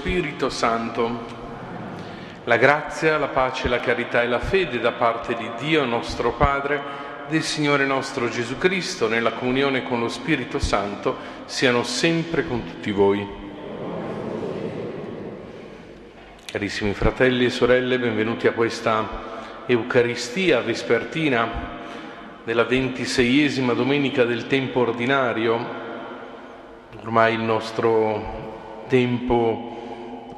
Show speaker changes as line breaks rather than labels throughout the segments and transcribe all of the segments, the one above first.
Spirito Santo, la grazia, la pace, la carità e la fede da parte di Dio nostro Padre, del Signore nostro Gesù Cristo, nella comunione con lo Spirito Santo, siano sempre con tutti voi. Carissimi fratelli e sorelle, benvenuti a questa Eucaristia vespertina della ventiseiesima domenica del tempo ordinario Ormai il nostro tempo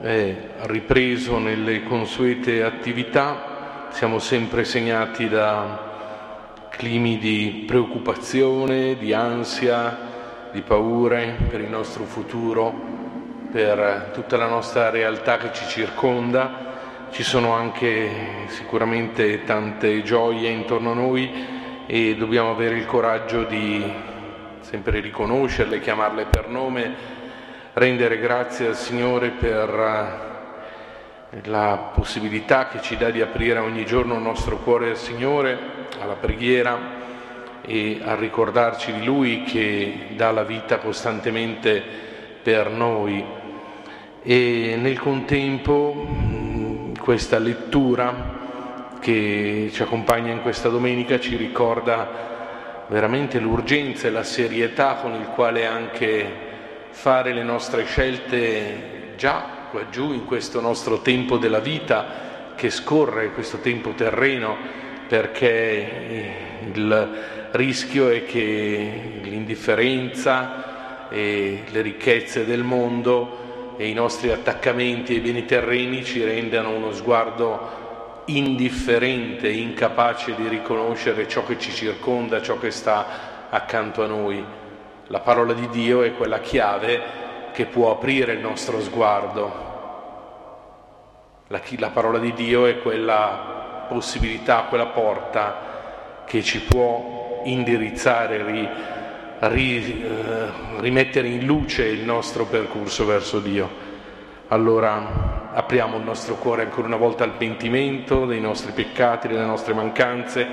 è ripreso nelle consuete attività, siamo sempre segnati da climi di preoccupazione, di ansia, di paure per il nostro futuro, per tutta la nostra realtà che ci circonda. Ci sono anche sicuramente tante gioie intorno a noi e dobbiamo avere il coraggio di sempre riconoscerle, chiamarle per nome, rendere grazie al Signore per eh, la possibilità che ci dà di aprire ogni giorno il nostro cuore al Signore, alla preghiera e a ricordarci di Lui che dà la vita costantemente per noi. E nel contempo questa lettura che ci accompagna in questa domenica ci ricorda veramente l'urgenza e la serietà con il quale anche fare le nostre scelte già qua giù in questo nostro tempo della vita che scorre, questo tempo terreno, perché il rischio è che l'indifferenza e le ricchezze del mondo e i nostri attaccamenti ai beni terreni ci rendano uno sguardo indifferente, incapace di riconoscere ciò che ci circonda, ciò che sta accanto a noi. La parola di Dio è quella chiave che può aprire il nostro sguardo. La, la parola di Dio è quella possibilità, quella porta che ci può indirizzare, ri, ri, eh, rimettere in luce il nostro percorso verso Dio. Allora apriamo il nostro cuore ancora una volta al pentimento dei nostri peccati, delle nostre mancanze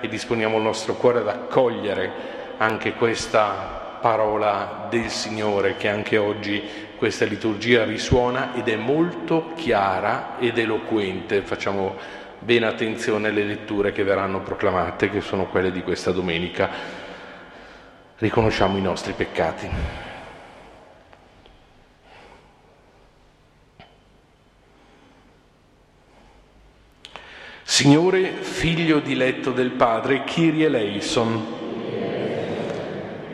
e disponiamo il nostro cuore ad accogliere anche questa parola del Signore che anche oggi questa liturgia risuona ed è molto chiara ed eloquente. Facciamo bene attenzione alle letture che verranno proclamate, che sono quelle di questa domenica. Riconosciamo i nostri peccati. Signore, figlio diletto del Padre, Kyrie eleison.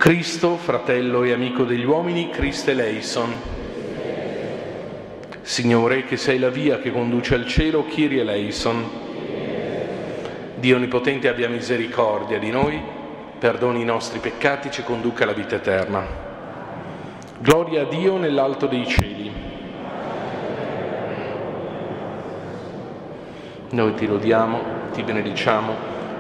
Cristo, fratello e amico degli uomini, Christe eleison. Signore, che sei la via che conduce al cielo, Kyrie eleison. Dio Onnipotente abbia misericordia di noi, perdoni i nostri peccati, ci conduca alla vita eterna. Gloria a Dio nell'alto dei cieli Noi ti lodiamo, ti benediciamo,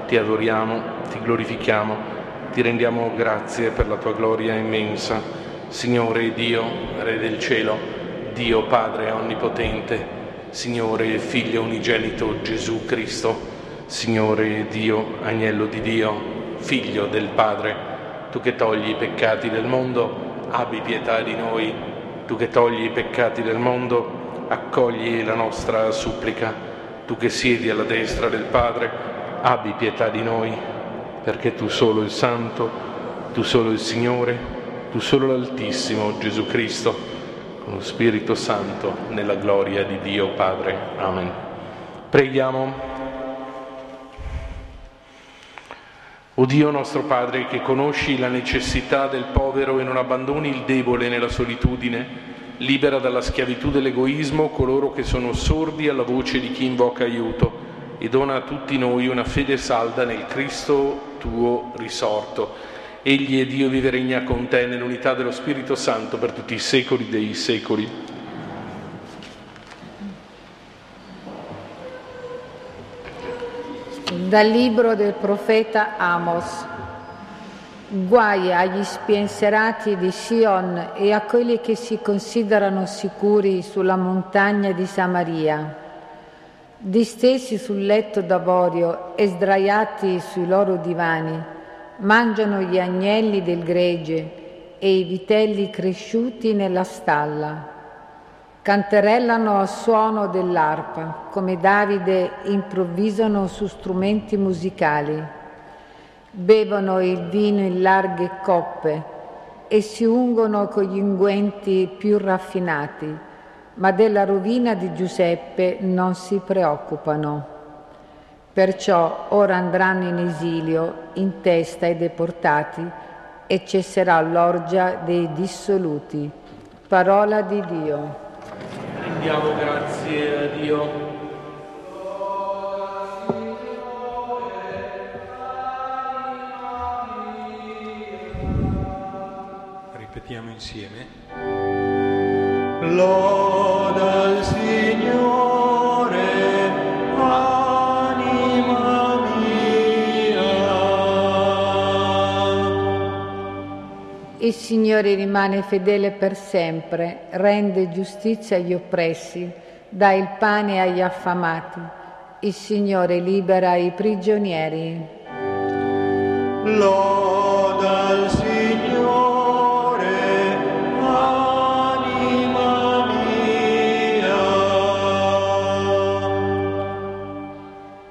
ti adoriamo, ti glorifichiamo, ti rendiamo grazie per la tua gloria immensa. Signore Dio, Re del cielo, Dio Padre Onnipotente, Signore Figlio Unigenito Gesù Cristo, Signore Dio, Agnello di Dio, Figlio del Padre, tu che togli i peccati del mondo, abbi pietà di noi, tu che togli i peccati del mondo, accogli la nostra supplica tu che siedi alla destra del Padre, abbi pietà di noi, perché tu solo il Santo, tu solo il Signore, tu solo l'Altissimo Gesù Cristo, con lo Spirito Santo, nella gloria di Dio Padre. Amen. Preghiamo. O Dio nostro Padre, che conosci la necessità del povero e non abbandoni il debole nella solitudine, libera dalla schiavitù dell'egoismo coloro che sono sordi alla voce di chi invoca aiuto e dona a tutti noi una fede salda nel Cristo tuo risorto. Egli è Dio vive regna con te nell'unità dello Spirito Santo per tutti i secoli dei secoli.
Dal libro del profeta Amos. Guai agli spensierati di Sion e a quelli che si considerano sicuri sulla montagna di Samaria, distesi sul letto d'avorio e sdraiati sui loro divani, mangiano gli agnelli del gregge e i vitelli cresciuti nella stalla. Canterellano al suono dell'arpa, come Davide improvvisano su strumenti musicali. Bevono il vino in larghe coppe e si ungono con gli unguenti più raffinati, ma della rovina di Giuseppe non si preoccupano. Perciò ora andranno in esilio in testa ai deportati e cesserà l'orgia dei dissoluti. Parola di Dio.
Rendiamo grazie a Dio.
Ripetiamo insieme.
Il Signore rimane fedele per sempre, rende giustizia agli oppressi, dà il pane agli affamati. Il Signore libera i prigionieri.
Loda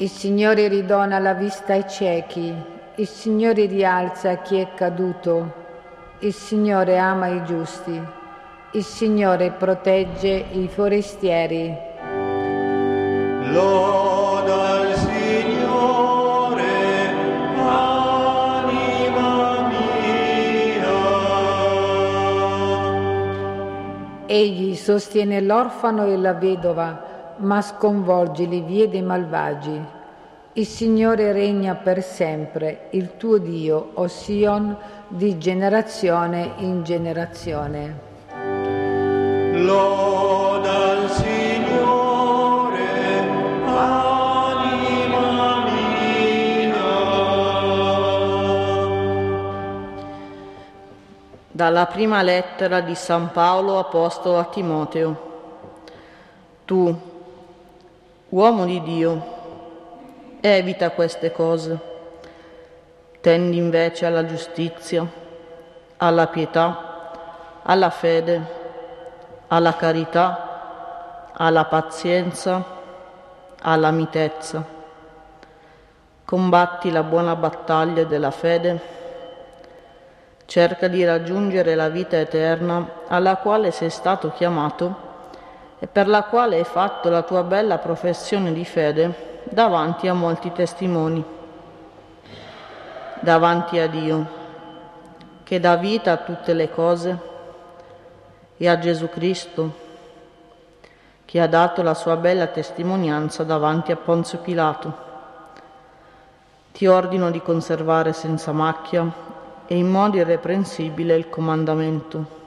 Il Signore ridona la vista ai ciechi, il Signore rialza chi è caduto, il Signore ama i giusti, il Signore protegge i forestieri.
Loda al Signore, anima mia.
Egli sostiene l'orfano e la vedova, ma sconvolge le vie dei malvagi. Il Signore regna per sempre, il tuo Dio, o Sion, di generazione in generazione.
Loda al Signore, anima mia.
Dalla prima lettera di San Paolo Apostolo a Timoteo. Tu, uomo di Dio, evita queste cose. Tendi invece alla giustizia, alla pietà, alla fede, alla carità, alla pazienza, alla mitezza. Combatti la buona battaglia della fede cerca di raggiungere la vita eterna alla quale sei stato chiamato e per la quale hai fatto la tua bella professione di fede davanti a molti testimoni, davanti a Dio, che dà vita a tutte le cose, e a Gesù Cristo, che ha dato la sua bella testimonianza davanti a Ponzio Pilato. Ti ordino di conservare senza macchia e in modo irreprensibile il comandamento,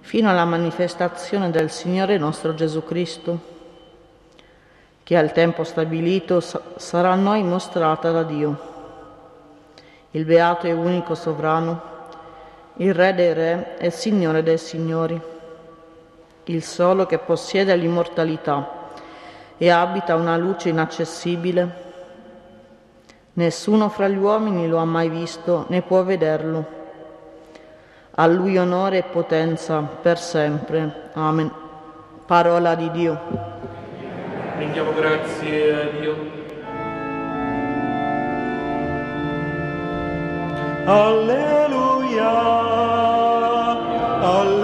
fino alla manifestazione del Signore nostro Gesù Cristo, che al tempo stabilito sarà a noi mostrata da Dio, il beato e unico sovrano, il Re dei Re e Signore dei Signori, il solo che possiede l'immortalità e abita una luce inaccessibile Nessuno fra gli uomini lo ha mai visto né può vederlo. A lui onore e potenza per sempre. Amen. Parola di Dio.
Rendiamo grazie a Dio.
Alleluia, alleluia,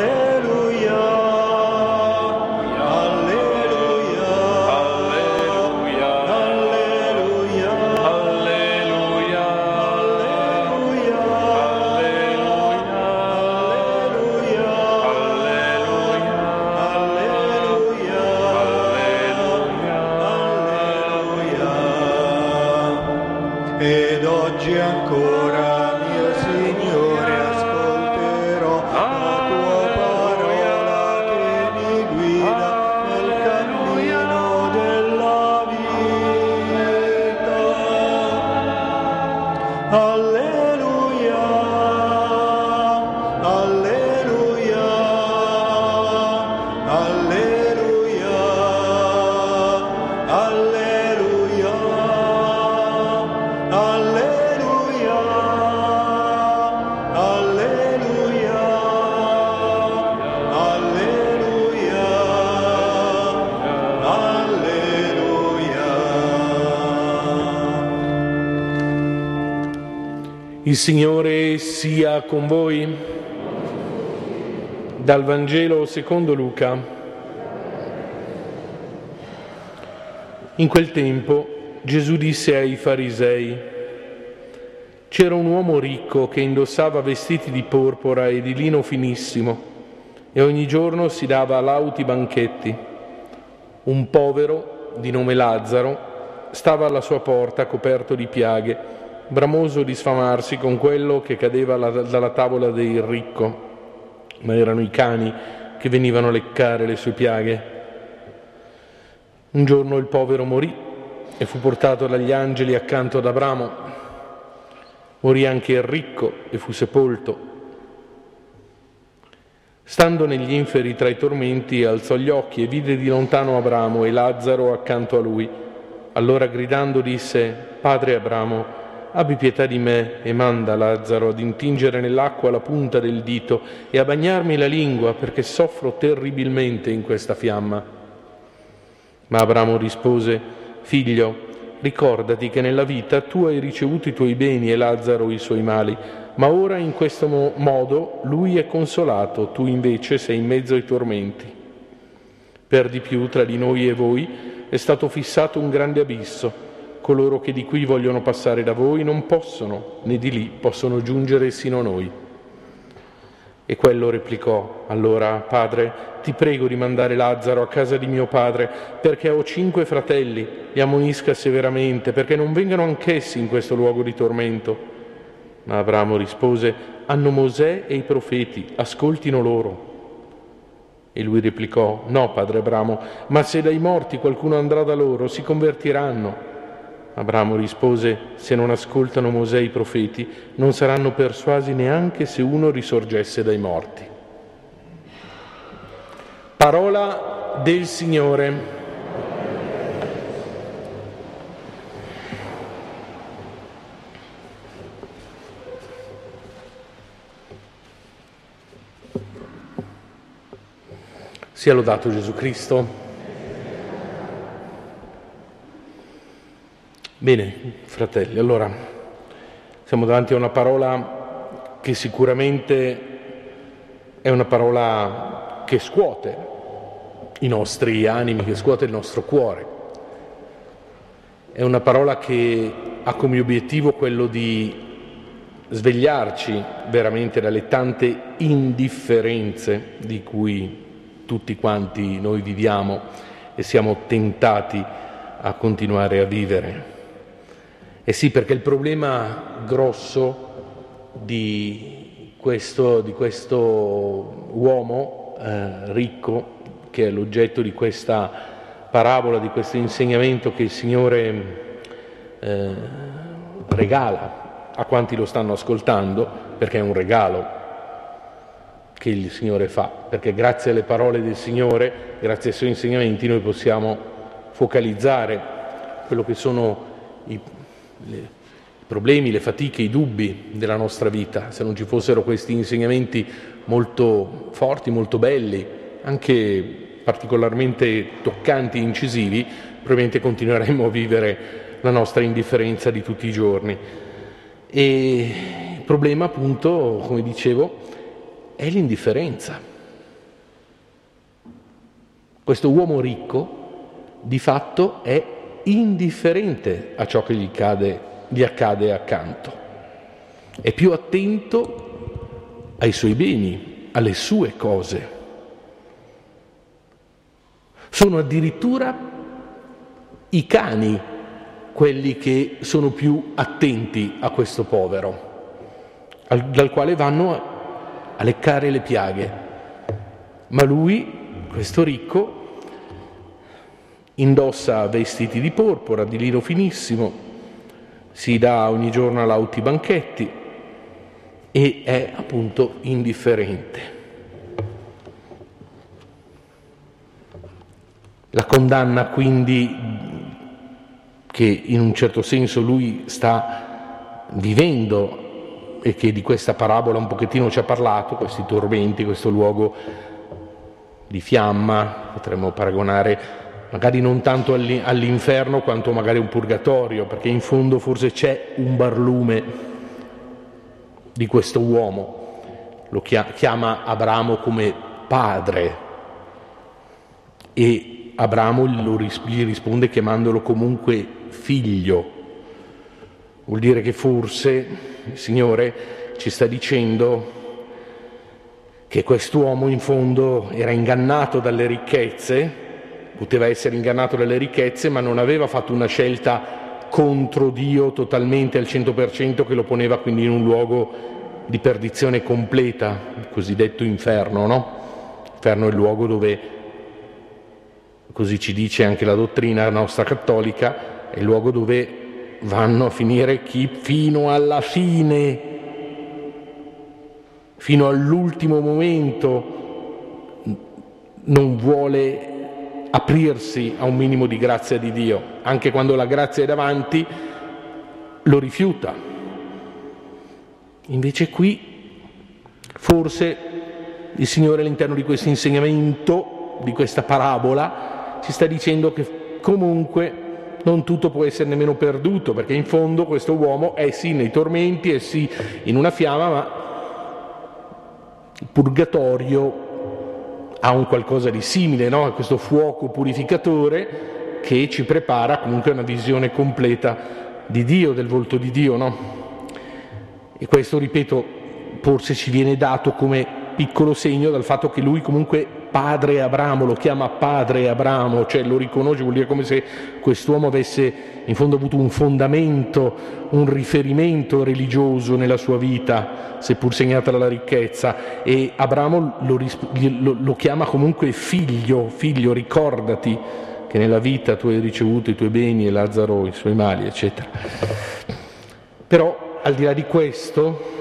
Il Signore sia con voi. Dal Vangelo secondo Luca. In quel tempo Gesù disse ai farisei, c'era un uomo ricco che indossava vestiti di porpora e di lino finissimo e ogni giorno si dava lauti banchetti. Un povero di nome Lazzaro stava alla sua porta coperto di piaghe, bramoso di sfamarsi con quello che cadeva dalla tavola del ricco, ma erano i cani che venivano a leccare le sue piaghe. Un giorno il povero morì e fu portato dagli angeli accanto ad Abramo Morì anche il ricco e fu sepolto. Stando negli inferi tra i tormenti, alzò gli occhi e vide di lontano Abramo e Lazzaro accanto a lui. Allora gridando disse, Padre Abramo, abbi pietà di me e manda Lazzaro ad intingere nell'acqua la punta del dito e a bagnarmi la lingua perché soffro terribilmente in questa fiamma. Ma Abramo rispose, Figlio, Ricordati che nella vita tu hai ricevuto i tuoi beni e Lazzaro i suoi mali, ma ora in questo modo lui è consolato, tu invece sei in mezzo ai tormenti. Per di più, tra di noi e voi è stato fissato un grande abisso. Coloro che di qui vogliono passare da voi non possono, né di lì possono giungere sino a noi. E quello replicò, allora, Padre, ti prego di mandare Lazzaro a casa di mio padre, perché ho cinque fratelli, li ammonisca severamente, perché non vengano anch'essi in questo luogo di tormento. Ma Abramo rispose, hanno Mosè e i profeti, ascoltino loro. E lui replicò, no, padre Abramo, ma se dai morti qualcuno andrà da loro, si convertiranno. Abramo rispose, se non ascoltano Mosè i profeti, non saranno persuasi neanche se uno risorgesse dai morti. Parola del Signore. Sia lodato Gesù Cristo. Bene, fratelli, allora siamo davanti a una parola che sicuramente è una parola che scuote i nostri animi, che scuote il nostro cuore. È una parola che ha come obiettivo quello di svegliarci veramente dalle tante indifferenze di cui tutti quanti noi viviamo e siamo tentati a continuare a vivere. Eh sì, perché il problema grosso di questo, di questo uomo eh, ricco, che è l'oggetto di questa parabola, di questo insegnamento che il Signore eh, regala a quanti lo stanno ascoltando, perché è un regalo che il Signore fa, perché grazie alle parole del Signore, grazie ai suoi insegnamenti, noi possiamo focalizzare quello che sono i i problemi, le fatiche, i dubbi della nostra vita. Se non ci fossero questi insegnamenti molto forti, molto belli, anche particolarmente toccanti e incisivi, probabilmente continueremmo a vivere la nostra indifferenza di tutti i giorni. E il problema, appunto, come dicevo, è l'indifferenza. Questo uomo ricco di fatto è indifferente a ciò che gli, cade, gli accade accanto, è più attento ai suoi beni, alle sue cose. Sono addirittura i cani quelli che sono più attenti a questo povero, dal quale vanno a leccare le piaghe. Ma lui, questo ricco, indossa vestiti di porpora, di lino finissimo, si dà ogni giorno lauti banchetti e è appunto indifferente. La condanna quindi che in un certo senso lui sta vivendo e che di questa parabola un pochettino ci ha parlato, questi tormenti, questo luogo di fiamma, potremmo paragonare magari non tanto all'inferno quanto magari un purgatorio, perché in fondo forse c'è un barlume di questo uomo, lo chiama Abramo come padre e Abramo gli risponde chiamandolo comunque figlio. Vuol dire che forse il Signore ci sta dicendo che quest'uomo in fondo era ingannato dalle ricchezze, poteva essere ingannato dalle ricchezze, ma non aveva fatto una scelta contro Dio totalmente al 100% che lo poneva quindi in un luogo di perdizione completa, il cosiddetto inferno, no? L'inferno è il luogo dove, così ci dice anche la dottrina nostra cattolica, è il luogo dove vanno a finire chi fino alla fine fino all'ultimo momento non vuole aprirsi a un minimo di grazia di Dio, anche quando la grazia è davanti lo rifiuta. Invece qui forse il Signore all'interno di questo insegnamento, di questa parabola, ci sta dicendo che comunque non tutto può essere nemmeno perduto, perché in fondo questo uomo è sì nei tormenti, è sì in una fiamma, ma il purgatorio ha un qualcosa di simile, no? questo fuoco purificatore che ci prepara comunque a una visione completa di Dio, del volto di Dio. No? E questo, ripeto, forse ci viene dato come piccolo segno dal fatto che lui comunque padre Abramo, lo chiama padre Abramo, cioè lo riconosce, vuol dire come se quest'uomo avesse in fondo avuto un fondamento, un riferimento religioso nella sua vita, seppur segnata dalla ricchezza, e Abramo lo, lo, lo chiama comunque figlio, figlio, ricordati che nella vita tu hai ricevuto i tuoi beni e Lazzaro i suoi mali, eccetera. Però al di là di questo,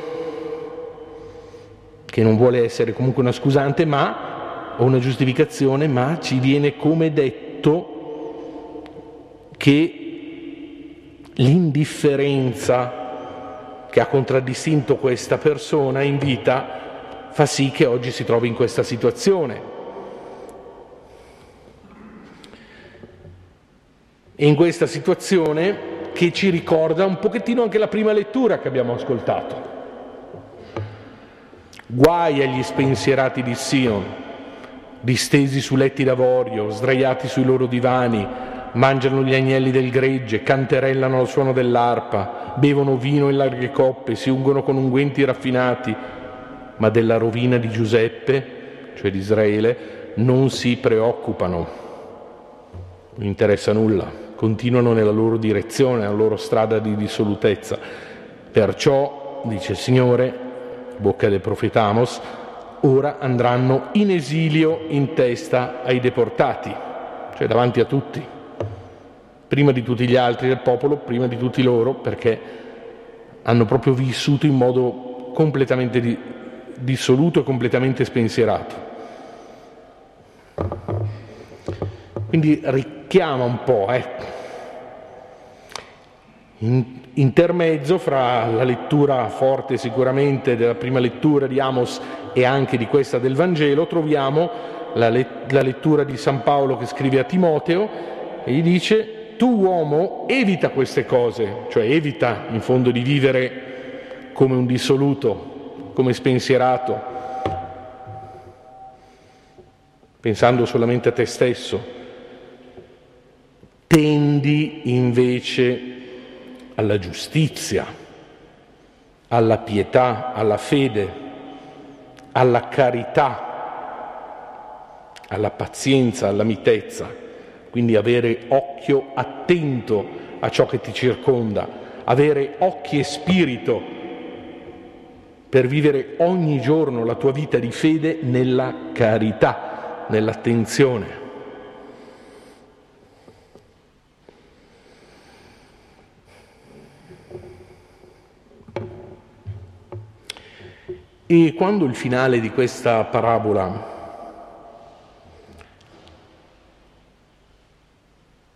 che non vuole essere comunque una scusante, ma o una giustificazione, ma ci viene come detto che l'indifferenza che ha contraddistinto questa persona in vita fa sì che oggi si trovi in questa situazione. E in questa situazione che ci ricorda un pochettino anche la prima lettura che abbiamo ascoltato. Guai agli spensierati di Sion, distesi su letti d'avorio, sdraiati sui loro divani, mangiano gli agnelli del gregge, canterellano al suono dell'arpa, bevono vino in larghe coppe, si ungono con unguenti raffinati, ma della rovina di Giuseppe, cioè di Israele, non si preoccupano, non interessa nulla, continuano nella loro direzione, nella loro strada di dissolutezza. Perciò, dice il Signore, bocca del profeta Amos, ora andranno in esilio in testa ai deportati, cioè davanti a tutti, prima di tutti gli altri del popolo, prima di tutti loro, perché hanno proprio vissuto in modo completamente di, dissoluto e completamente spensierato. Quindi richiama un po', ecco. In, intermezzo fra la lettura forte sicuramente della prima lettura di Amos e anche di questa del Vangelo, troviamo la, let- la lettura di San Paolo che scrive a Timoteo e gli dice tu uomo evita queste cose, cioè evita in fondo di vivere come un dissoluto, come spensierato, pensando solamente a te stesso. Tendi invece alla giustizia, alla pietà, alla fede, alla carità, alla pazienza, alla mitezza, quindi avere occhio attento a ciò che ti circonda, avere occhi e spirito per vivere ogni giorno la tua vita di fede nella carità, nell'attenzione. E quando il finale di questa parabola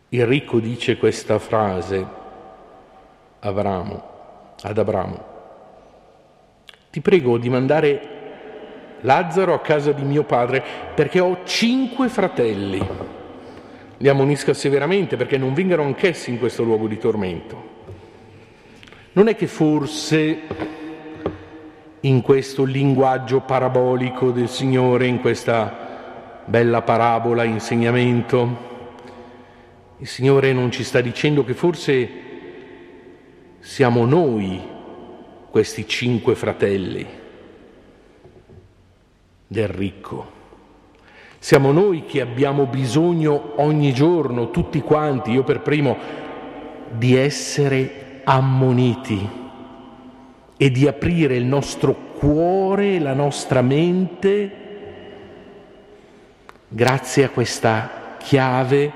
il ricco dice questa frase Abramo, ad Abramo, ti prego di mandare Lazzaro a casa di mio padre perché ho cinque fratelli. Li ammonisca severamente perché non vengano anch'essi in questo luogo di tormento. Non è che forse in questo linguaggio parabolico del Signore, in questa bella parabola, insegnamento. Il Signore non ci sta dicendo che forse siamo noi questi cinque fratelli del ricco. Siamo noi che abbiamo bisogno ogni giorno, tutti quanti, io per primo, di essere ammoniti e di aprire il nostro cuore, la nostra mente, grazie a questa chiave,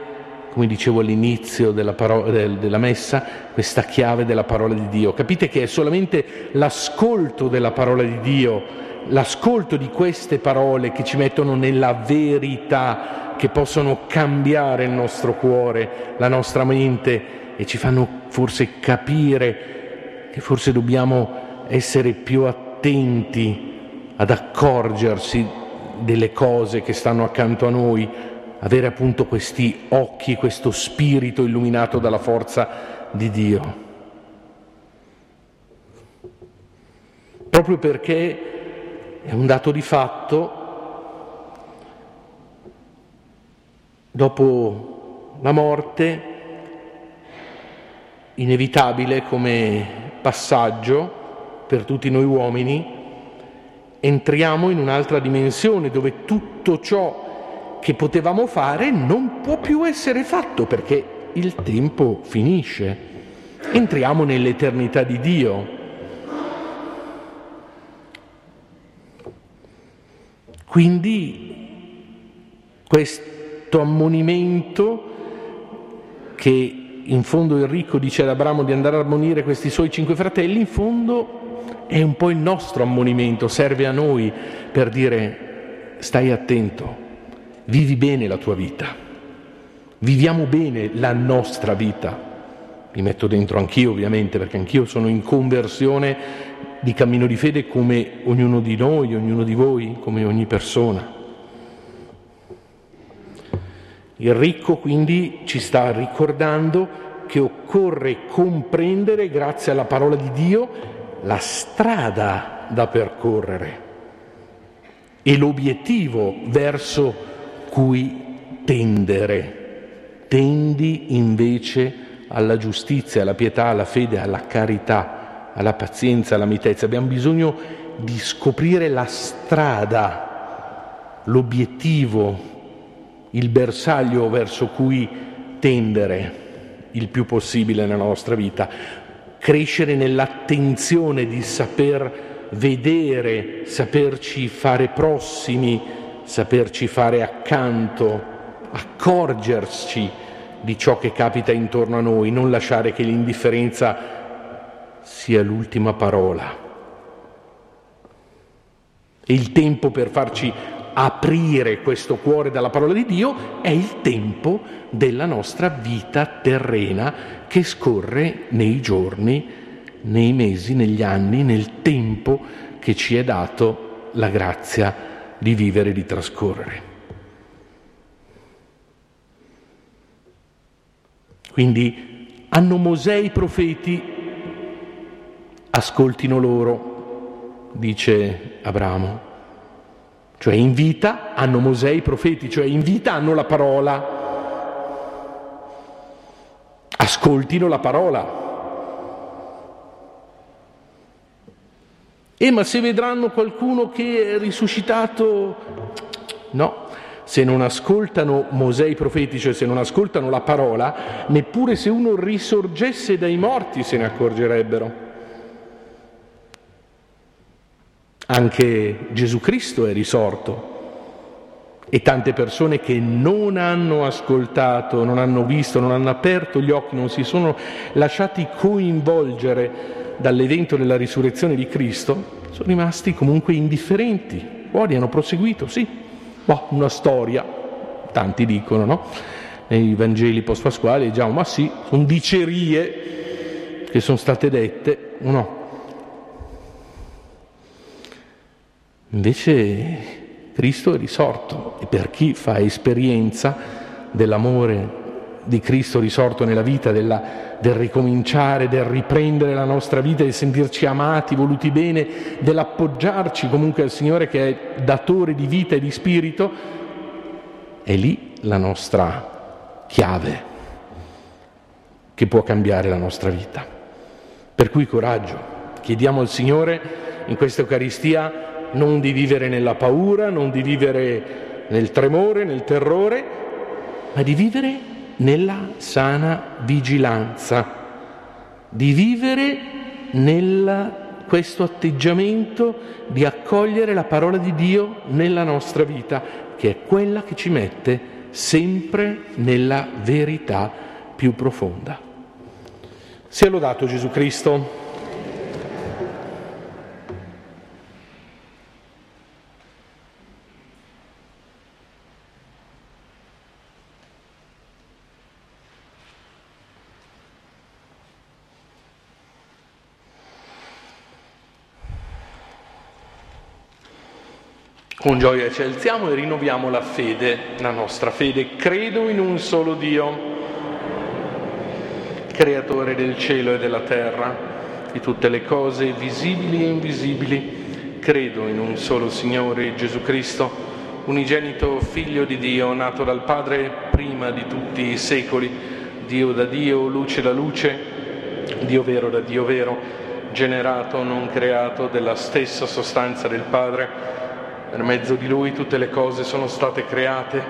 come dicevo all'inizio della, parola, della messa, questa chiave della parola di Dio. Capite che è solamente l'ascolto della parola di Dio, l'ascolto di queste parole che ci mettono nella verità, che possono cambiare il nostro cuore, la nostra mente e ci fanno forse capire che forse dobbiamo essere più attenti ad accorgersi delle cose che stanno accanto a noi, avere appunto questi occhi, questo spirito illuminato dalla forza di Dio. Proprio perché è un dato di fatto, dopo la morte, inevitabile come passaggio, per tutti noi uomini, entriamo in un'altra dimensione dove tutto ciò che potevamo fare non può più essere fatto perché il tempo finisce. Entriamo nell'eternità di Dio. Quindi questo ammonimento che in fondo il ricco dice ad Abramo di andare a ammonire questi suoi cinque fratelli, in fondo è un po' il nostro ammonimento, serve a noi per dire stai attento, vivi bene la tua vita, viviamo bene la nostra vita. Mi metto dentro anch'io ovviamente perché anch'io sono in conversione di cammino di fede come ognuno di noi, ognuno di voi, come ogni persona. Il ricco quindi ci sta ricordando che occorre comprendere, grazie alla parola di Dio, la strada da percorrere e l'obiettivo verso cui tendere. Tendi invece alla giustizia, alla pietà, alla fede, alla carità, alla pazienza, alla mitezza. Abbiamo bisogno di scoprire la strada, l'obiettivo, il bersaglio verso cui tendere il più possibile nella nostra vita crescere nell'attenzione di saper vedere, saperci fare prossimi, saperci fare accanto, accorgerci di ciò che capita intorno a noi, non lasciare che l'indifferenza sia l'ultima parola. E il tempo per farci aprire questo cuore dalla parola di Dio è il tempo della nostra vita terrena che scorre nei giorni, nei mesi, negli anni, nel tempo che ci è dato la grazia di vivere e di trascorrere. Quindi hanno Mosè i profeti, ascoltino loro, dice Abramo. Cioè in vita hanno Mosè i profeti, cioè in vita hanno la parola. Ascoltino la parola. E eh, ma se vedranno qualcuno che è risuscitato, no, se non ascoltano Mosè i profeti, cioè se non ascoltano la parola, neppure se uno risorgesse dai morti se ne accorgerebbero. Anche Gesù Cristo è risorto e tante persone che non hanno ascoltato, non hanno visto, non hanno aperto gli occhi, non si sono lasciati coinvolgere dall'evento della risurrezione di Cristo, sono rimasti comunque indifferenti. Poi hanno proseguito, sì, boh, una storia, tanti dicono, no? Nei Vangeli post-pasquali diciamo, ma sì, sono dicerie che sono state dette, no? Invece Cristo è risorto e per chi fa esperienza dell'amore di Cristo risorto nella vita, della, del ricominciare, del riprendere la nostra vita, del sentirci amati, voluti bene, dell'appoggiarci comunque al Signore che è datore di vita e di spirito, è lì la nostra chiave che può cambiare la nostra vita. Per cui coraggio, chiediamo al Signore in questa Eucaristia non di vivere nella paura, non di vivere nel tremore, nel terrore, ma di vivere nella sana vigilanza, di vivere nel questo atteggiamento di accogliere la parola di Dio nella nostra vita, che è quella che ci mette sempre nella verità più profonda. Sia lodato Gesù Cristo. Con gioia ci alziamo e rinnoviamo la fede, la nostra fede. Credo in un solo Dio, creatore del cielo e della terra, di tutte le cose visibili e invisibili. Credo in un solo Signore Gesù Cristo, unigenito Figlio di Dio, nato dal Padre prima di tutti i secoli, Dio da Dio, luce da luce, Dio vero da Dio vero, generato, non creato, della stessa sostanza del Padre per mezzo di Lui tutte le cose sono state create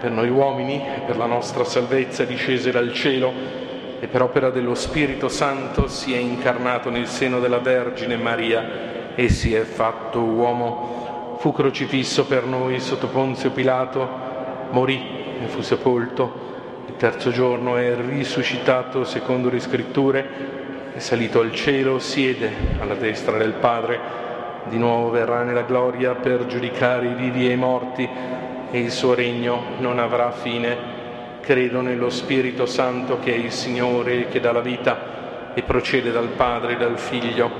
per noi uomini e per la nostra salvezza discese dal cielo e per opera dello Spirito Santo si è incarnato nel seno della Vergine Maria e si è fatto uomo. Fu crocifisso per noi sotto Ponzio Pilato, morì e fu sepolto. Il terzo giorno è risuscitato secondo le scritture, è salito al cielo, siede alla destra del Padre di nuovo verrà nella gloria per giudicare i vivi e i morti e il suo regno non avrà fine. Credo nello Spirito Santo che è il Signore che dà la vita e procede dal Padre e dal Figlio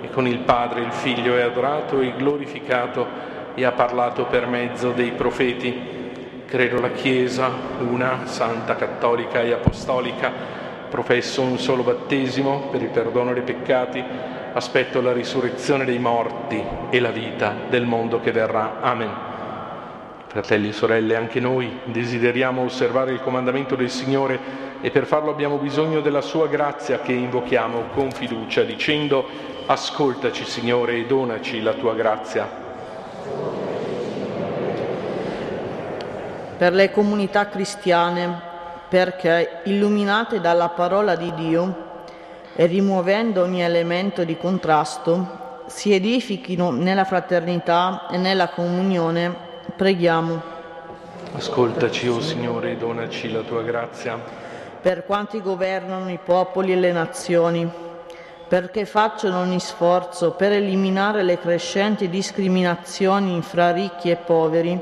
e con il Padre il Figlio è adorato e glorificato e ha parlato per mezzo dei profeti. Credo la Chiesa, una, santa, cattolica e apostolica, professo un solo battesimo per il perdono dei peccati aspetto la risurrezione dei morti e la vita del mondo che verrà. Amen. Fratelli e sorelle, anche noi desideriamo osservare il comandamento del Signore e per farlo abbiamo bisogno della sua grazia che invochiamo con fiducia dicendo ascoltaci Signore e donaci la tua grazia.
Per le comunità cristiane, perché illuminate dalla parola di Dio, e rimuovendo ogni elemento di contrasto, si edifichino nella fraternità e nella comunione, preghiamo.
Ascoltaci, o oh Signore, e donaci la tua grazia.
Per quanti governano i popoli e le nazioni, perché facciano ogni sforzo per eliminare le crescenti discriminazioni fra ricchi e poveri,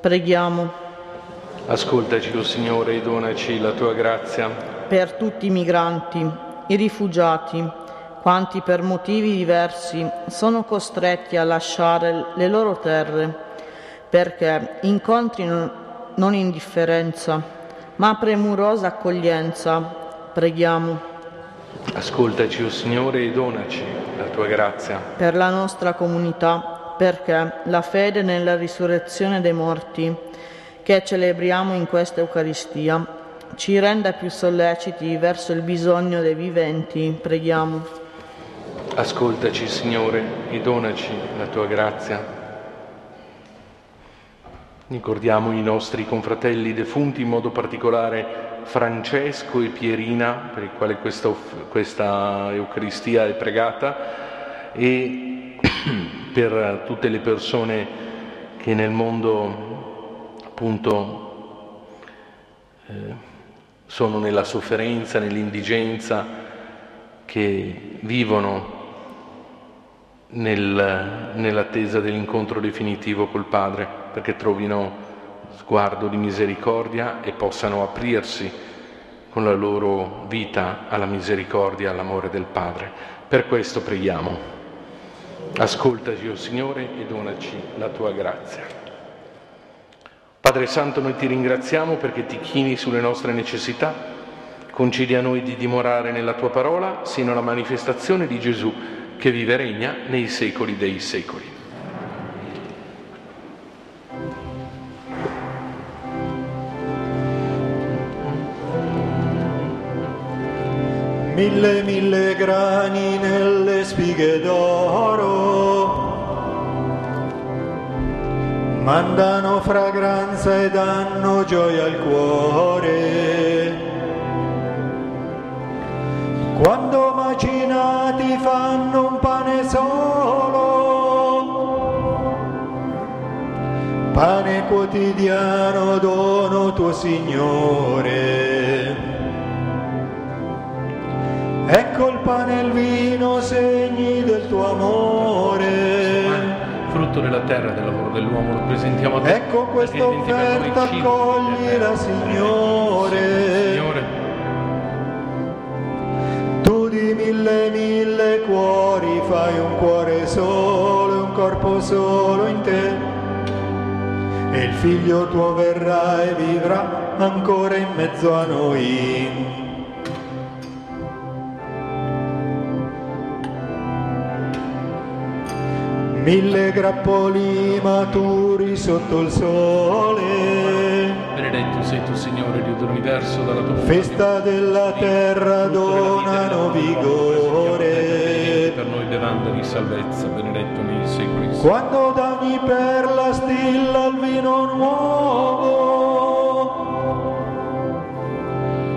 preghiamo.
Ascoltaci, o oh Signore, e donaci la tua grazia.
Per tutti i migranti, i rifugiati, quanti per motivi diversi sono costretti a lasciare le loro terre, perché incontrino non indifferenza, ma premurosa accoglienza. Preghiamo.
Ascoltaci, o oh Signore, e donaci la tua grazia.
Per la nostra comunità, perché la fede nella risurrezione dei morti, che celebriamo in questa Eucaristia, ci renda più solleciti verso il bisogno dei viventi, preghiamo.
Ascoltaci, Signore, e donaci la tua grazia. Ricordiamo i nostri confratelli defunti, in modo particolare Francesco e Pierina, per i quali questa, questa Eucaristia è pregata, e per tutte le persone che nel mondo appunto eh, sono nella sofferenza, nell'indigenza, che vivono nel, nell'attesa dell'incontro definitivo col Padre, perché trovino sguardo di misericordia e possano aprirsi con la loro vita alla misericordia all'amore del Padre. Per questo preghiamo. Ascoltaci, o oh Signore, e donaci la tua grazia. Padre Santo, noi ti ringraziamo perché ti chini sulle nostre necessità. Concedi a noi di dimorare nella tua parola sino alla manifestazione di Gesù che vive e regna nei secoli dei secoli.
Mille mille grani nelle spighe d'oro mandano fragranza e danno gioia al cuore. Quando macinati fanno un pane solo, pane quotidiano dono tuo Signore. Ecco il pane e il vino, segni del tuo amore.
Frutto della terra e del lavoro dell'uomo, lo presentiamo a te.
Ecco questa offerta, accoglila. Signore.
Signore,
Tu di mille mille cuori fai un cuore solo e un corpo solo in te. E il figlio tuo verrà e vivrà ancora in mezzo a noi. Mille grappoli maturi sotto il sole.
benedetto sei tu, Signore, Dio dell'universo, dalla tua
Festa della terra donano vigore.
Per noi bevanda di salvezza, benedetto nei secoli.
Quando dammi per la stilla il vino nuovo,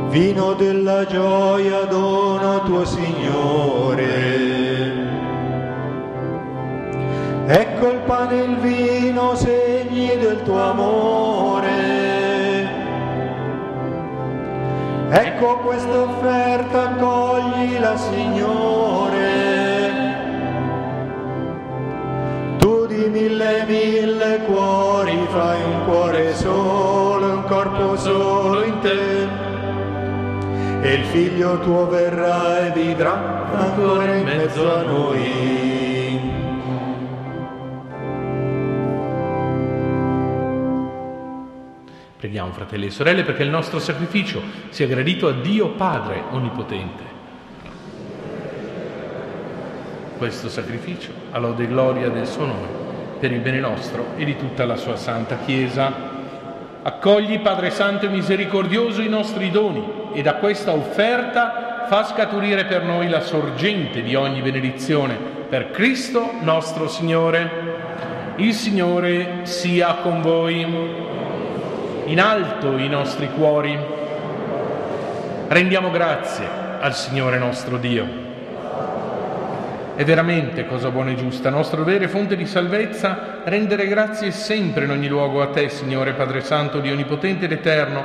vino della gioia dono tuo Signore. Ecco il pane e il vino, segni del tuo amore. Ecco questa offerta, accoglila Signore. Tu di mille mille cuori fai un cuore solo e un corpo solo in te. E il figlio tuo verrà e vivrà ancora in mezzo a noi.
Preghiamo, fratelli e sorelle, perché il nostro sacrificio sia gradito a Dio Padre Onnipotente. Questo sacrificio, a lode e gloria del suo nome, per il bene nostro e di tutta la sua santa Chiesa. Accogli, Padre Santo e misericordioso, i nostri doni e da questa offerta fa scaturire per noi la sorgente di ogni benedizione. Per Cristo nostro Signore. Il Signore sia con voi in alto i nostri cuori. Rendiamo grazie al Signore nostro Dio. È veramente cosa buona e giusta, nostro dovere, fonte di salvezza, rendere grazie sempre in ogni luogo a te, Signore Padre Santo, Dio Onnipotente ed Eterno.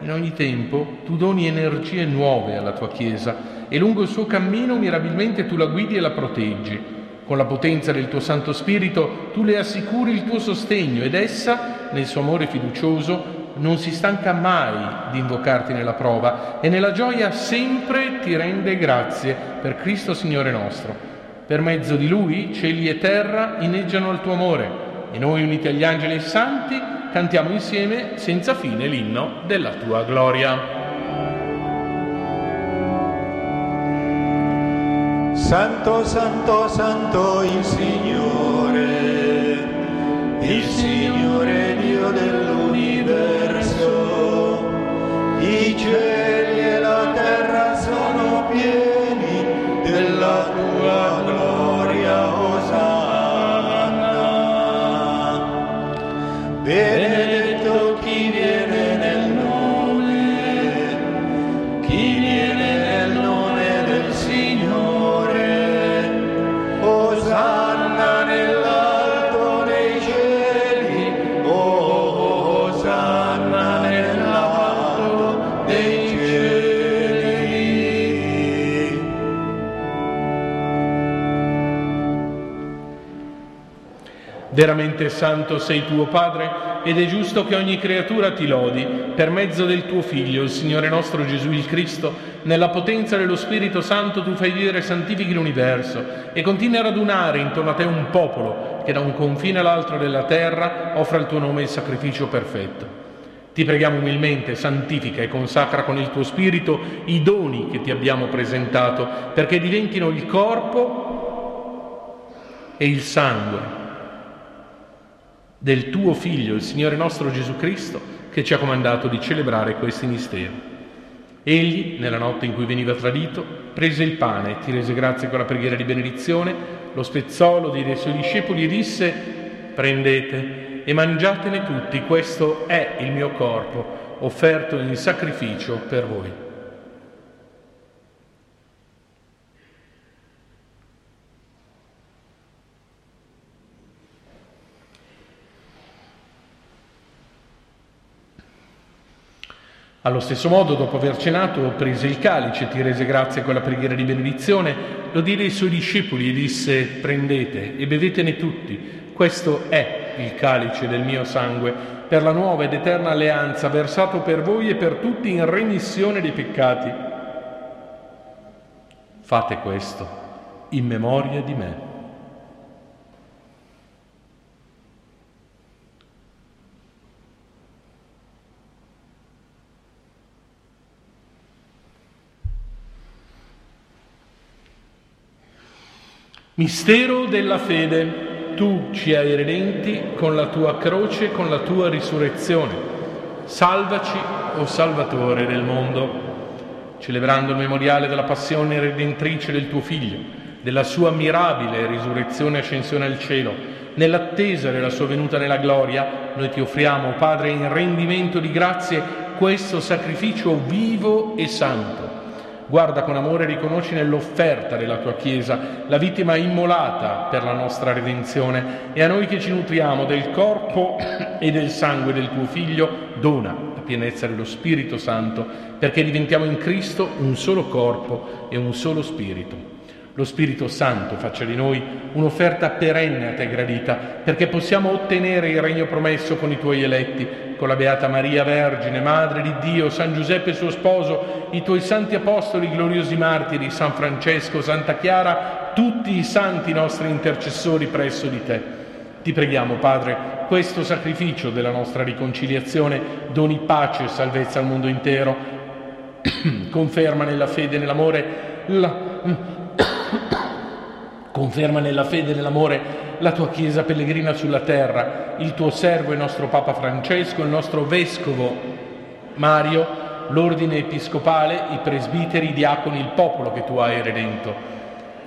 In ogni tempo tu doni energie nuove alla tua Chiesa e lungo il suo cammino mirabilmente tu la guidi e la proteggi. Con la potenza del tuo Santo Spirito tu le assicuri il tuo sostegno ed essa, nel suo amore fiducioso, non si stanca mai di invocarti nella prova e nella gioia sempre ti rende grazie per Cristo Signore nostro. Per mezzo di Lui cieli e terra inneggiano al tuo amore e noi uniti agli angeli e santi cantiamo insieme senza fine l'inno della tua gloria.
Santo, santo, santo il Signore, il Signore Dio dell'universo. I cieli
Veramente santo sei tuo Padre ed è giusto che ogni creatura ti lodi per mezzo del tuo Figlio, il Signore nostro Gesù il Cristo. Nella potenza dello Spirito Santo tu fai vivere e santifichi l'universo e continui a radunare intorno a te un popolo che da un confine all'altro della terra offra il tuo nome il sacrificio perfetto. Ti preghiamo umilmente, santifica e consacra con il tuo spirito i doni che ti abbiamo presentato, perché diventino il corpo e il sangue del tuo Figlio, il Signore nostro Gesù Cristo, che ci ha comandato di celebrare questi misteri. Egli, nella notte in cui veniva tradito, prese il pane, ti rese grazie con la preghiera di benedizione, lo spezzò, lo diede ai suoi discepoli e disse, prendete e mangiatene tutti, questo è il mio corpo, offerto in sacrificio per voi. Allo stesso modo, dopo aver cenato, prese il calice, ti rese grazie con la preghiera di benedizione, lo diede ai suoi discepoli e disse, prendete e bevetene tutti, questo è il calice del mio sangue, per la nuova ed eterna alleanza, versato per voi e per tutti in remissione dei peccati. Fate questo in memoria di me. Mistero della fede, tu ci hai redenti con la tua croce, con la tua risurrezione. Salvaci, o oh Salvatore del mondo, celebrando il memoriale della passione redentrice del tuo Figlio, della sua mirabile risurrezione e ascensione al cielo, nell'attesa della sua venuta nella gloria, noi ti offriamo, Padre, in rendimento di grazie, questo sacrificio vivo e santo Guarda con amore e riconosci nell'offerta della tua Chiesa la vittima immolata per la nostra redenzione e a noi che ci nutriamo del corpo e del sangue del tuo Figlio, dona la pienezza dello Spirito Santo perché diventiamo in Cristo un solo corpo e un solo Spirito. Lo Spirito Santo faccia di noi un'offerta perenne a te gradita, perché possiamo ottenere il regno promesso con i tuoi eletti, con la Beata Maria Vergine, Madre di Dio, San Giuseppe suo sposo, i tuoi santi apostoli, gloriosi martiri, San Francesco, Santa Chiara, tutti i santi nostri intercessori presso di te. Ti preghiamo, Padre, questo sacrificio della nostra riconciliazione doni pace e salvezza al mondo intero, conferma nella fede e nell'amore la Conferma nella fede e nell'amore la tua Chiesa pellegrina sulla terra, il tuo servo e nostro Papa Francesco, il nostro Vescovo Mario, l'ordine episcopale, i presbiteri, i diaconi, il popolo che tu hai redento.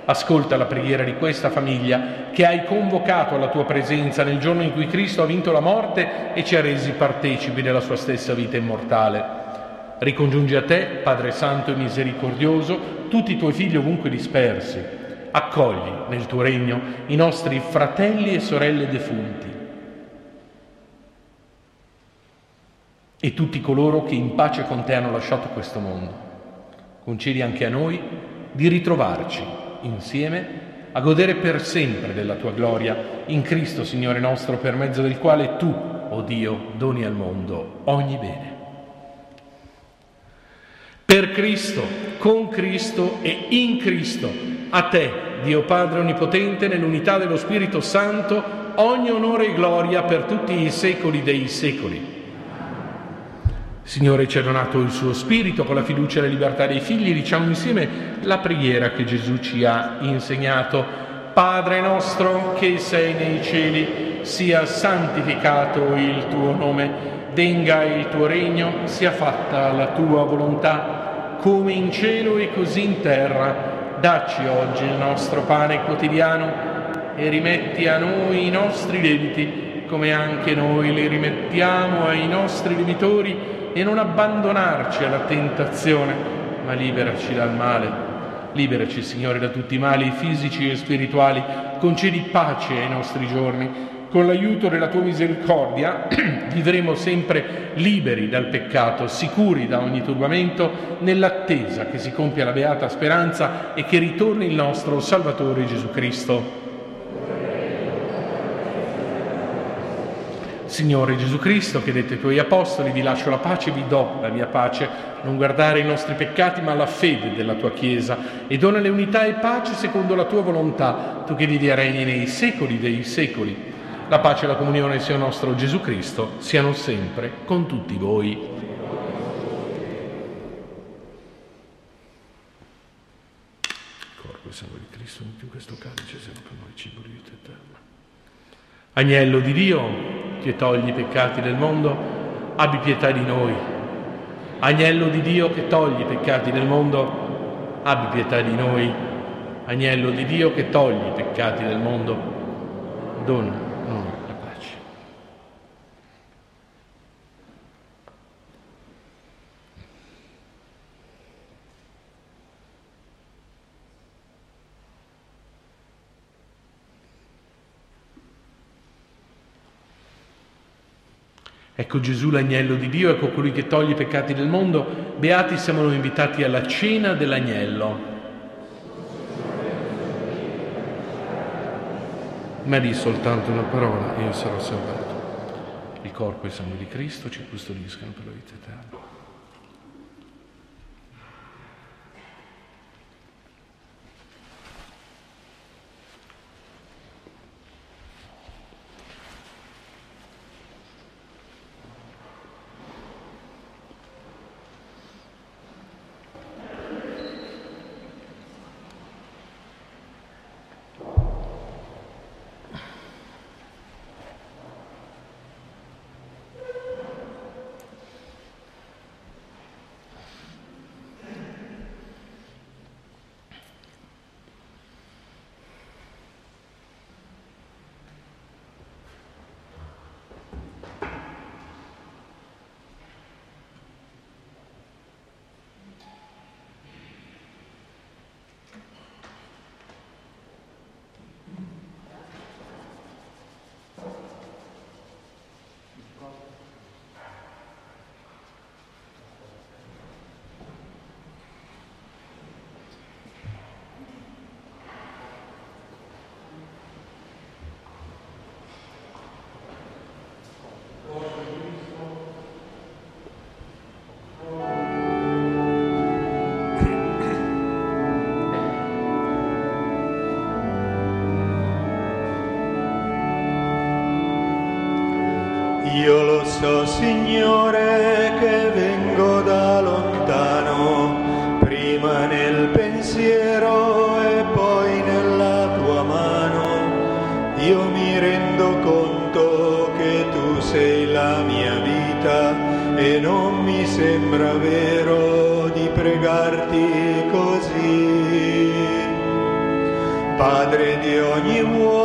Ascolta la preghiera di questa famiglia che hai convocato alla tua presenza nel giorno in cui Cristo ha vinto la morte e ci ha resi partecipi della sua stessa vita immortale. Ricongiungi a te, Padre Santo e Misericordioso, tutti i tuoi figli ovunque dispersi. Accogli nel tuo regno i nostri fratelli e sorelle defunti e tutti coloro che in pace con te hanno lasciato questo mondo. Concedi anche a noi di ritrovarci insieme a godere per sempre della tua gloria in Cristo, Signore nostro, per mezzo del quale tu, o oh Dio, doni al mondo ogni bene. Per Cristo, con Cristo e in Cristo, a te, Dio Padre Onnipotente, nell'unità dello Spirito Santo, ogni onore e gloria per tutti i secoli dei secoli. Signore ci ha donato il suo Spirito con la fiducia e la libertà dei figli, diciamo insieme la preghiera che Gesù ci ha insegnato. Padre nostro che sei nei cieli, sia santificato il tuo nome venga il tuo regno, sia fatta la tua volontà, come in cielo e così in terra. Dacci oggi il nostro pane quotidiano e rimetti a noi i nostri debiti, come anche noi li rimettiamo ai nostri debitori, e non abbandonarci alla tentazione, ma liberaci dal male. Liberaci, Signore, da tutti i mali fisici e spirituali, concedi pace ai nostri giorni con l'aiuto della tua misericordia vivremo sempre liberi dal peccato, sicuri da ogni turbamento, nell'attesa che si compia la beata speranza e che ritorni il nostro Salvatore Gesù Cristo. Signore Gesù Cristo, che dette ai tuoi apostoli, vi lascio la pace, vi do la mia pace, non guardare i nostri peccati, ma la fede della tua Chiesa, e donale unità e pace secondo la tua volontà, tu che vivi e regni nei secoli dei secoli. La pace e la comunione sia nostro Gesù Cristo, siano sempre con tutti voi. Corpo e sangue di Cristo, in questo calice, siano noi cibo di vita eterna. Agnello di Dio, che togli i peccati del mondo, abbi pietà di noi. Agnello di Dio che togli i peccati del mondo, abbi pietà di noi. Agnello di Dio che togli i peccati del mondo, dona noi la pace. Ecco Gesù l'agnello di Dio, ecco colui che toglie i peccati del mondo. Beati siamo noi invitati alla cena dell'agnello. Ma di soltanto una parola io sarò salvato. Il corpo e il sangue di Cristo ci custodiscano per la vita eterna.
So, Signore, che vengo da lontano, prima nel pensiero e poi nella tua mano. Io mi rendo conto che tu sei la mia vita e non mi sembra vero di pregarti così. Padre di ogni uomo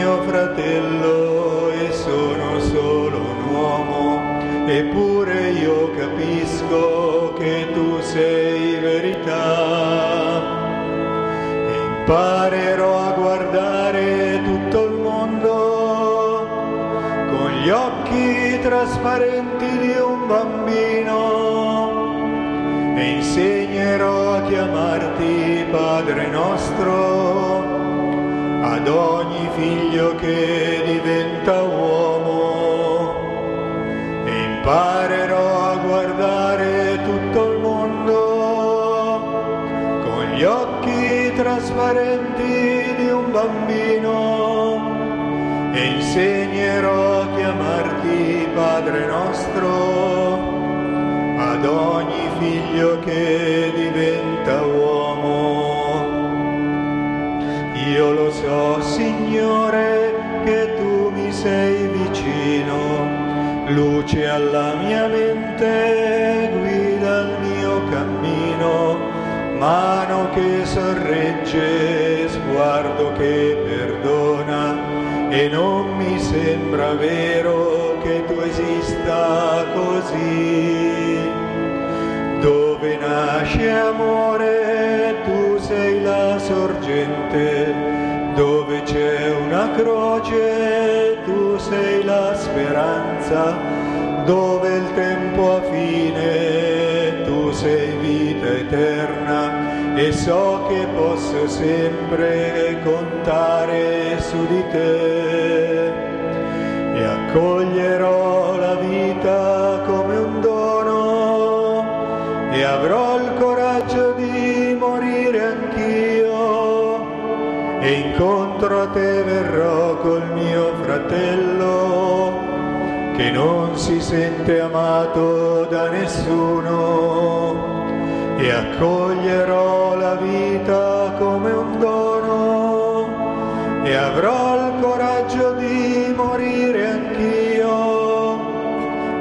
mio fratello e sono solo un uomo, eppure io capisco che tu sei verità. Imparerò a guardare tutto il mondo con gli occhi trasparenti di un bambino e insegnerò a chiamarti Padre nostro ad ogni figlio che diventa uomo e imparerò a guardare tutto il mondo con gli occhi trasparenti di un bambino e insegnerò a chiamarti Padre nostro ad ogni figlio che diventa uomo. Io lo Signore, che tu mi sei vicino, luce alla mia mente, guida il mio cammino, mano che sorregge, sguardo che perdona e non mi sembra vero che tu esista così. Dove nasce amore, tu sei la sorgente, dove c'è una croce, tu sei la speranza, dove il tempo ha fine, tu sei vita eterna. E so che posso sempre contare su di te. E accoglierò la vita come un dono. E avrò e incontro a te verrò col mio fratello che non si sente amato da nessuno. E accoglierò la vita come un dono e avrò il coraggio di morire anch'io.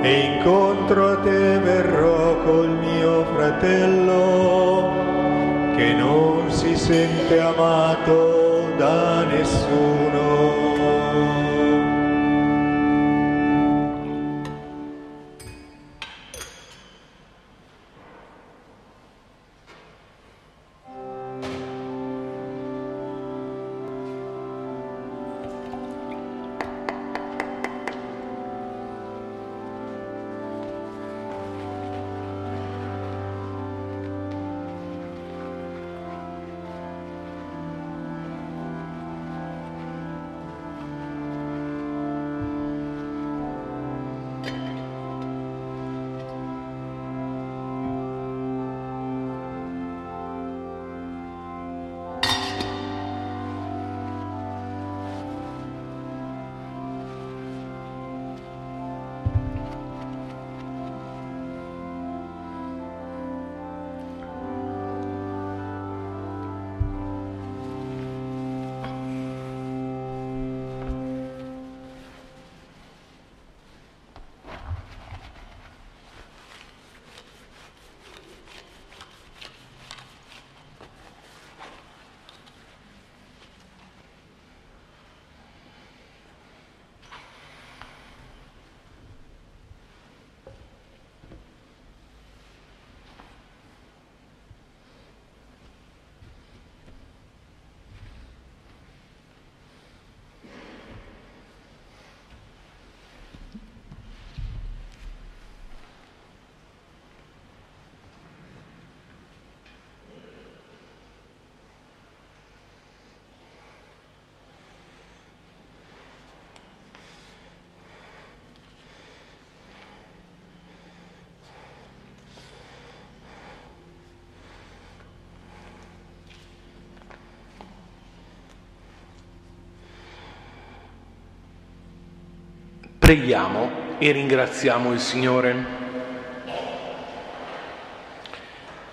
E incontro a te verrò col mio fratello che non si sente amato da nessuno.
Preghiamo e ringraziamo il Signore.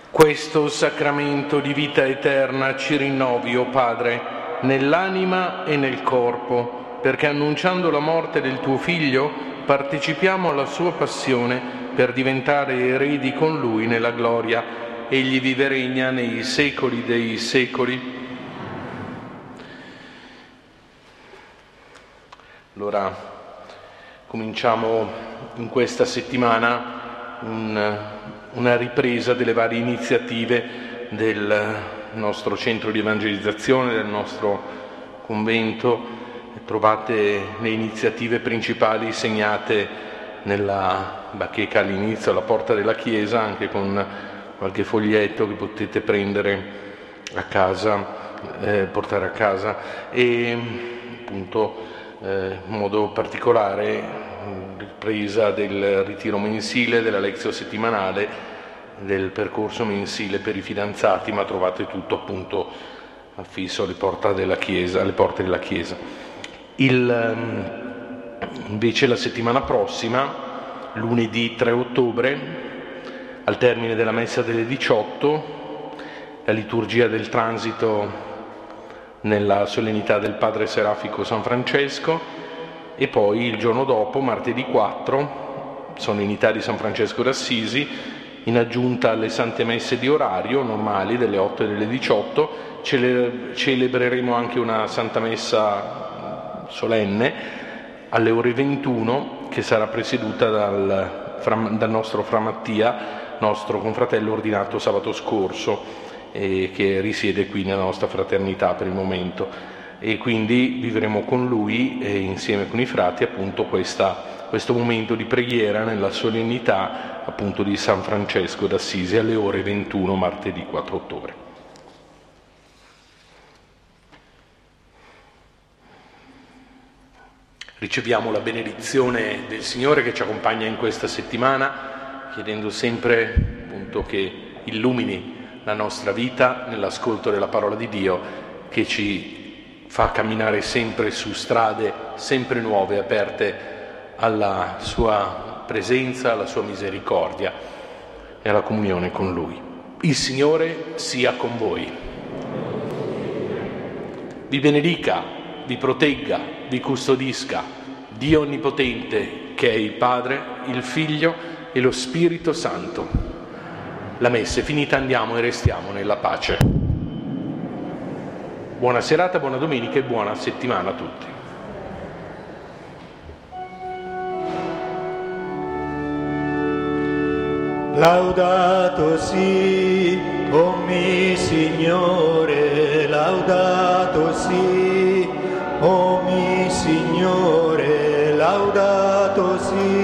Questo sacramento di vita eterna ci rinnovi, o oh Padre, nell'anima e nel corpo, perché annunciando la morte del tuo Figlio partecipiamo alla sua passione per diventare eredi con Lui nella gloria. Egli vive regna nei secoli dei secoli. Allora, Cominciamo in questa settimana un, una ripresa delle varie iniziative del nostro centro di evangelizzazione, del nostro convento. Trovate le iniziative principali segnate nella bacheca all'inizio, alla porta della chiesa, anche con qualche foglietto che potete prendere a casa, eh, portare a casa e appunto in modo particolare ripresa del ritiro mensile, della lezione settimanale, del percorso mensile per i fidanzati, ma trovate tutto appunto affisso alle porte della Chiesa. Porte della chiesa. Il, ehm, invece la settimana prossima, lunedì 3 ottobre, al termine della messa delle 18, la liturgia del transito nella solennità del Padre Serafico San Francesco e poi il giorno dopo, martedì 4, solennità di San Francesco d'Assisi, in aggiunta alle sante messe di orario normali delle 8 e delle 18, cele- celebreremo anche una santa messa solenne alle ore 21 che sarà presieduta dal, dal nostro Fra Mattia, nostro confratello ordinato sabato scorso eh, che risiede qui nella nostra fraternità per il momento e quindi vivremo con lui e insieme con i frati appunto questa questo momento di preghiera nella solennità appunto di San Francesco d'Assisi alle ore 21 martedì 4 ottobre. Riceviamo la benedizione del Signore che ci accompagna in questa settimana, chiedendo sempre appunto che illumini la nostra vita nell'ascolto della parola di Dio, che ci fa camminare sempre su strade sempre nuove, aperte alla sua presenza, alla sua misericordia e alla comunione con Lui. Il Signore sia con voi. Vi benedica vi protegga, vi custodisca, Dio Onnipotente, che è il Padre, il Figlio e lo Spirito Santo. La messa è finita, andiamo e restiamo nella pace. Buona serata, buona domenica e buona settimana a tutti.
Laudato si, o mi Signore, laudato si o mi Signore, laudato sì,